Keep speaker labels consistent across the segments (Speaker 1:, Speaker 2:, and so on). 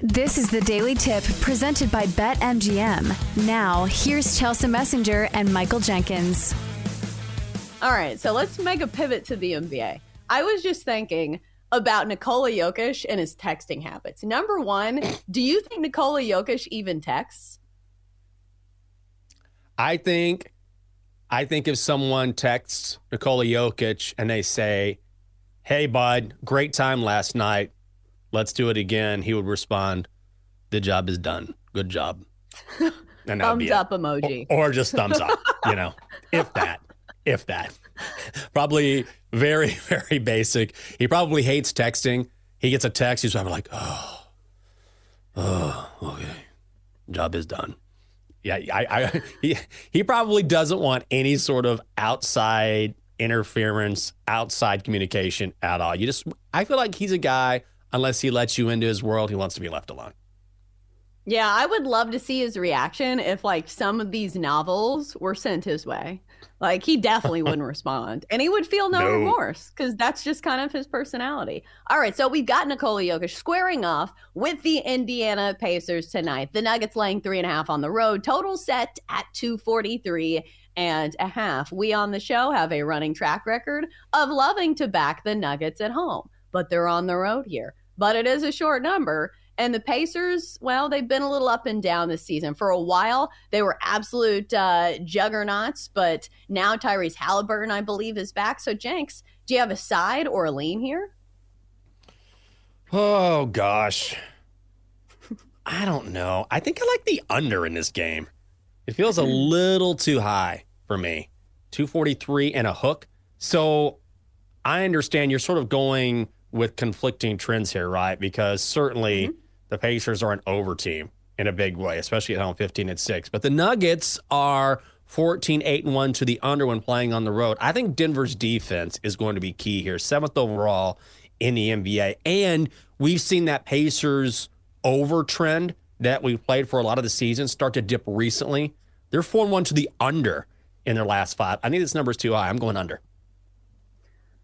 Speaker 1: This is the Daily Tip presented by BetMGM. Now, here's Chelsa Messinger and Michael Jenkins.
Speaker 2: All right, so let's make a pivot to the NBA. I was just thinking about Nikola Jokic and his texting habits. Number one, do you think Nikola Jokic even texts?
Speaker 3: I think I think if someone texts Nikola Jokic and they say, Hey bud, great time last night let's do it again, he would respond, the job is done. Good job.
Speaker 2: And thumbs up emoji.
Speaker 3: Or, or just thumbs up, you know, if that, if that. Probably very, very basic. He probably hates texting. He gets a text, he's probably like, oh, oh, okay. Job is done. Yeah, I, I he, he probably doesn't want any sort of outside interference, outside communication at all. You just, I feel like he's a guy unless he lets you into his world, he wants to be left alone.
Speaker 2: Yeah, I would love to see his reaction if like some of these novels were sent his way. Like he definitely wouldn't respond, and he would feel no, no. remorse because that's just kind of his personality. All right, so we've got Nikola Jokic squaring off with the Indiana Pacers tonight. The Nuggets laying three and a half on the road. Total set at two forty three and a half. We on the show have a running track record of loving to back the Nuggets at home but they're on the road here. But it is a short number. And the Pacers, well, they've been a little up and down this season. For a while, they were absolute uh, juggernauts, but now Tyrese Halliburton, I believe, is back. So, Jenks, do you have a side or a lean here?
Speaker 3: Oh, gosh. I don't know. I think I like the under in this game. It feels a little too high for me. 243 and a hook. So I understand you're sort of going with conflicting trends here, right? Because certainly mm-hmm. the Pacers are an over team in a big way, especially at home 15 and 6. But the Nuggets are 14 8 and 1 to the under when playing on the road. I think Denver's defense is going to be key here. Seventh overall in the NBA. And we've seen that Pacers over trend that we've played for a lot of the season start to dip recently. They're 4 1 to the under in their last five. I think this number is too high. I'm going under.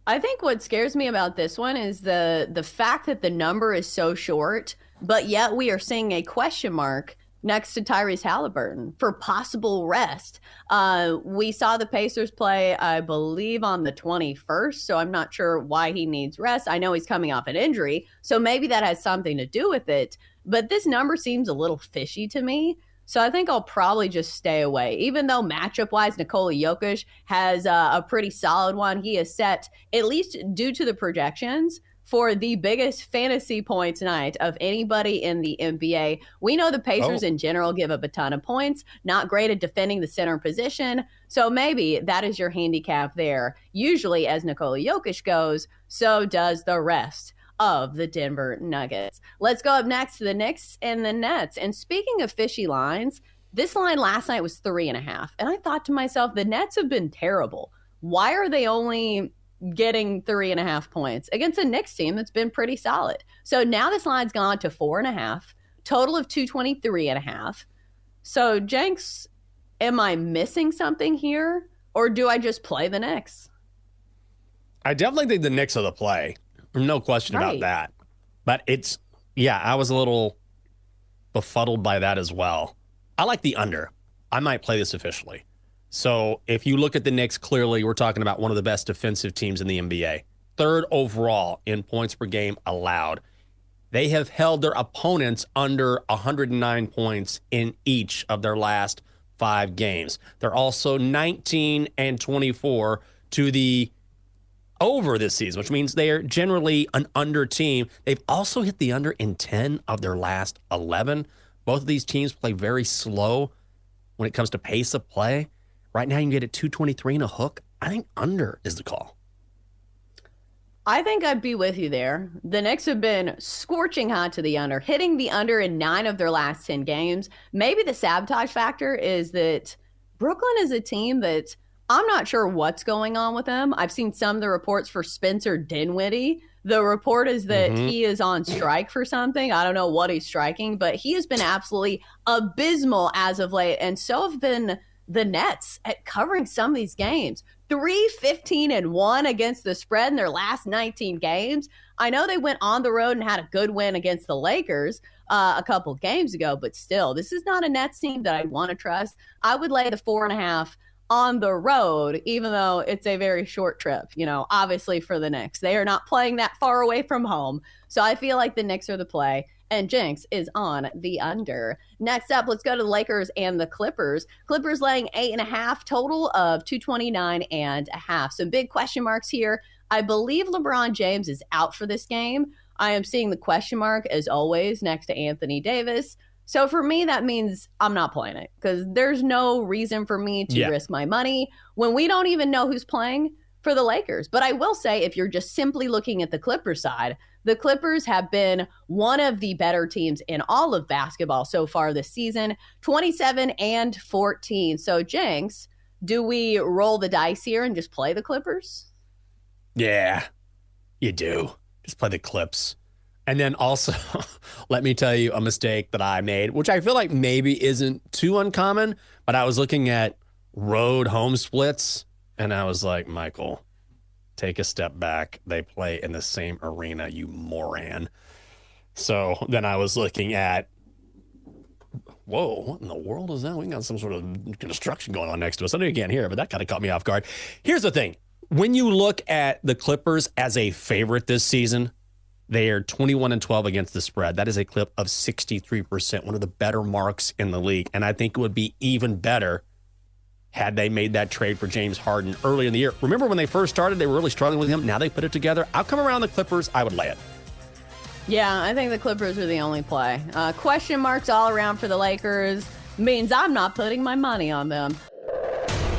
Speaker 2: I think what scares me about this one is the the fact that the number is so short, but yet we are seeing a question mark next to Tyrese Halliburton for possible rest. Uh, we saw the Pacers play, I believe, on the 21st, so I'm not sure why he needs rest. I know he's coming off an injury, so maybe that has something to do with it. But this number seems a little fishy to me. So I think I'll probably just stay away. Even though matchup wise, Nikola Jokic has uh, a pretty solid one. He is set, at least due to the projections, for the biggest fantasy points night of anybody in the NBA. We know the Pacers oh. in general give up a ton of points, not great at defending the center position. So maybe that is your handicap there. Usually, as Nikola Jokic goes, so does the rest of the Denver Nuggets. Let's go up next to the Knicks and the Nets. And speaking of fishy lines, this line last night was three and a half. And I thought to myself, the Nets have been terrible. Why are they only getting three and a half points against a Knicks team that's been pretty solid? So now this line's gone to four and a half, total of 223 and a half. So, Jenks, am I missing something here? Or do I just play the Knicks?
Speaker 3: I definitely think the Knicks are the play. No question right. about that. But it's, yeah, I was a little befuddled by that as well. I like the under. I might play this officially. So if you look at the Knicks, clearly we're talking about one of the best defensive teams in the NBA. Third overall in points per game allowed. They have held their opponents under 109 points in each of their last five games. They're also 19 and 24 to the over this season, which means they are generally an under team. They've also hit the under in 10 of their last 11. Both of these teams play very slow when it comes to pace of play. Right now, you can get it 223 and a hook. I think under is the call.
Speaker 2: I think I'd be with you there. The Knicks have been scorching hot to the under, hitting the under in nine of their last 10 games. Maybe the sabotage factor is that Brooklyn is a team that I'm not sure what's going on with him. I've seen some of the reports for Spencer Dinwiddie. The report is that mm-hmm. he is on strike for something. I don't know what he's striking, but he has been absolutely abysmal as of late. And so have been the Nets at covering some of these games. 3 15 and 1 against the spread in their last 19 games. I know they went on the road and had a good win against the Lakers uh, a couple games ago, but still, this is not a Nets team that I want to trust. I would lay the four and a half on the road, even though it's a very short trip, you know, obviously for the Knicks. They are not playing that far away from home. So I feel like the Knicks are the play and Jenks is on the under. Next up, let's go to the Lakers and the Clippers. Clippers laying eight and a half, total of 229 and a half. Some big question marks here. I believe LeBron James is out for this game. I am seeing the question mark as always next to Anthony Davis. So for me, that means I'm not playing it because there's no reason for me to yeah. risk my money when we don't even know who's playing for the Lakers. But I will say, if you're just simply looking at the Clippers side, the Clippers have been one of the better teams in all of basketball so far this season 27 and 14. So, Jenks, do we roll the dice here and just play the Clippers?
Speaker 3: Yeah, you do. Just play the Clips. And then also, let me tell you a mistake that I made, which I feel like maybe isn't too uncommon, but I was looking at road home splits and I was like, Michael, take a step back. They play in the same arena, you moron. So then I was looking at, whoa, what in the world is that? We got some sort of construction going on next to us. I know you can't hear but that kind of caught me off guard. Here's the thing when you look at the Clippers as a favorite this season, they are 21 and 12 against the spread. That is a clip of 63%, one of the better marks in the league. And I think it would be even better had they made that trade for James Harden early in the year. Remember when they first started, they were really struggling with him. Now they put it together. I'll come around the Clippers. I would lay it.
Speaker 2: Yeah, I think the Clippers are the only play. Uh, question marks all around for the Lakers means I'm not putting my money on them.